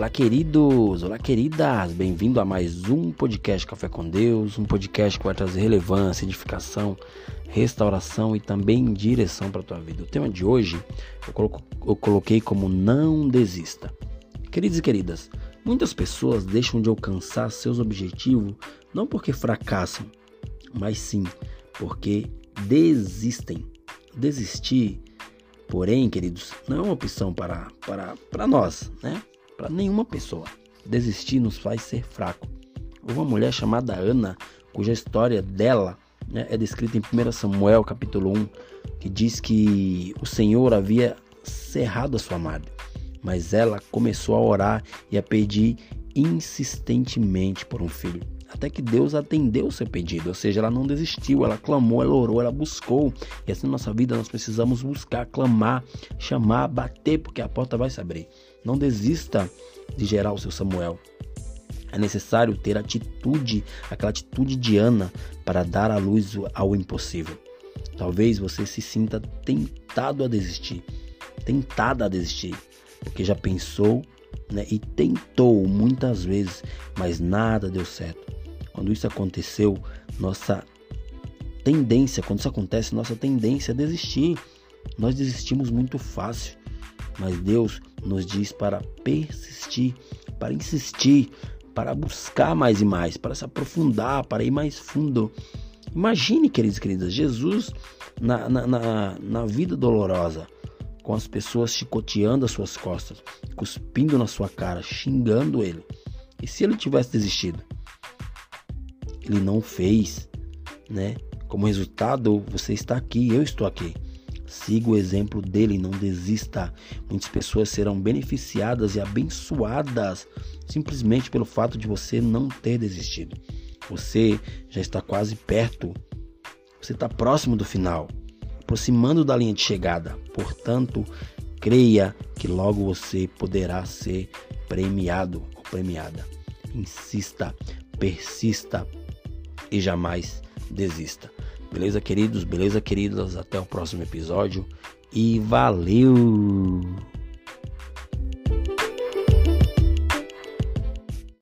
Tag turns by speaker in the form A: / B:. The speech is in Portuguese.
A: Olá, queridos! Olá, queridas! Bem-vindo a mais um podcast Café com Deus, um podcast que vai trazer relevância, edificação, restauração e também direção para a tua vida. O tema de hoje eu, coloco, eu coloquei como Não Desista. Queridos e queridas, muitas pessoas deixam de alcançar seus objetivos não porque fracassam, mas sim porque desistem. Desistir, porém, queridos, não é uma opção para, para, para nós, né? Para nenhuma pessoa. Desistir nos faz ser fraco. Uma mulher chamada Ana, cuja história dela né, é descrita em 1 Samuel capítulo 1, que diz que o Senhor havia cerrado a sua madre, mas ela começou a orar e a pedir insistentemente por um filho até que Deus atendeu o seu pedido, ou seja, ela não desistiu, ela clamou, ela orou, ela buscou. E assim na nossa vida nós precisamos buscar, clamar, chamar, bater, porque a porta vai se abrir. Não desista de gerar o seu Samuel. É necessário ter atitude, aquela atitude de Ana, para dar a luz ao impossível. Talvez você se sinta tentado a desistir, tentada a desistir, porque já pensou né, e tentou muitas vezes, mas nada deu certo. Quando isso aconteceu, nossa tendência, quando isso acontece, nossa tendência é desistir. Nós desistimos muito fácil, mas Deus nos diz para persistir, para insistir, para buscar mais e mais, para se aprofundar, para ir mais fundo. Imagine, queridos e queridas, Jesus na, na, na, na vida dolorosa, com as pessoas chicoteando as suas costas, cuspindo na sua cara, xingando ele. E se ele tivesse desistido? Ele não fez, né? Como resultado, você está aqui, eu estou aqui. Siga o exemplo dele, não desista. Muitas pessoas serão beneficiadas e abençoadas simplesmente pelo fato de você não ter desistido. Você já está quase perto, você está próximo do final, aproximando da linha de chegada. Portanto, creia que logo você poderá ser premiado ou premiada. Insista, persista, e jamais desista. Beleza, queridos? Beleza, queridas? Até o próximo episódio e valeu!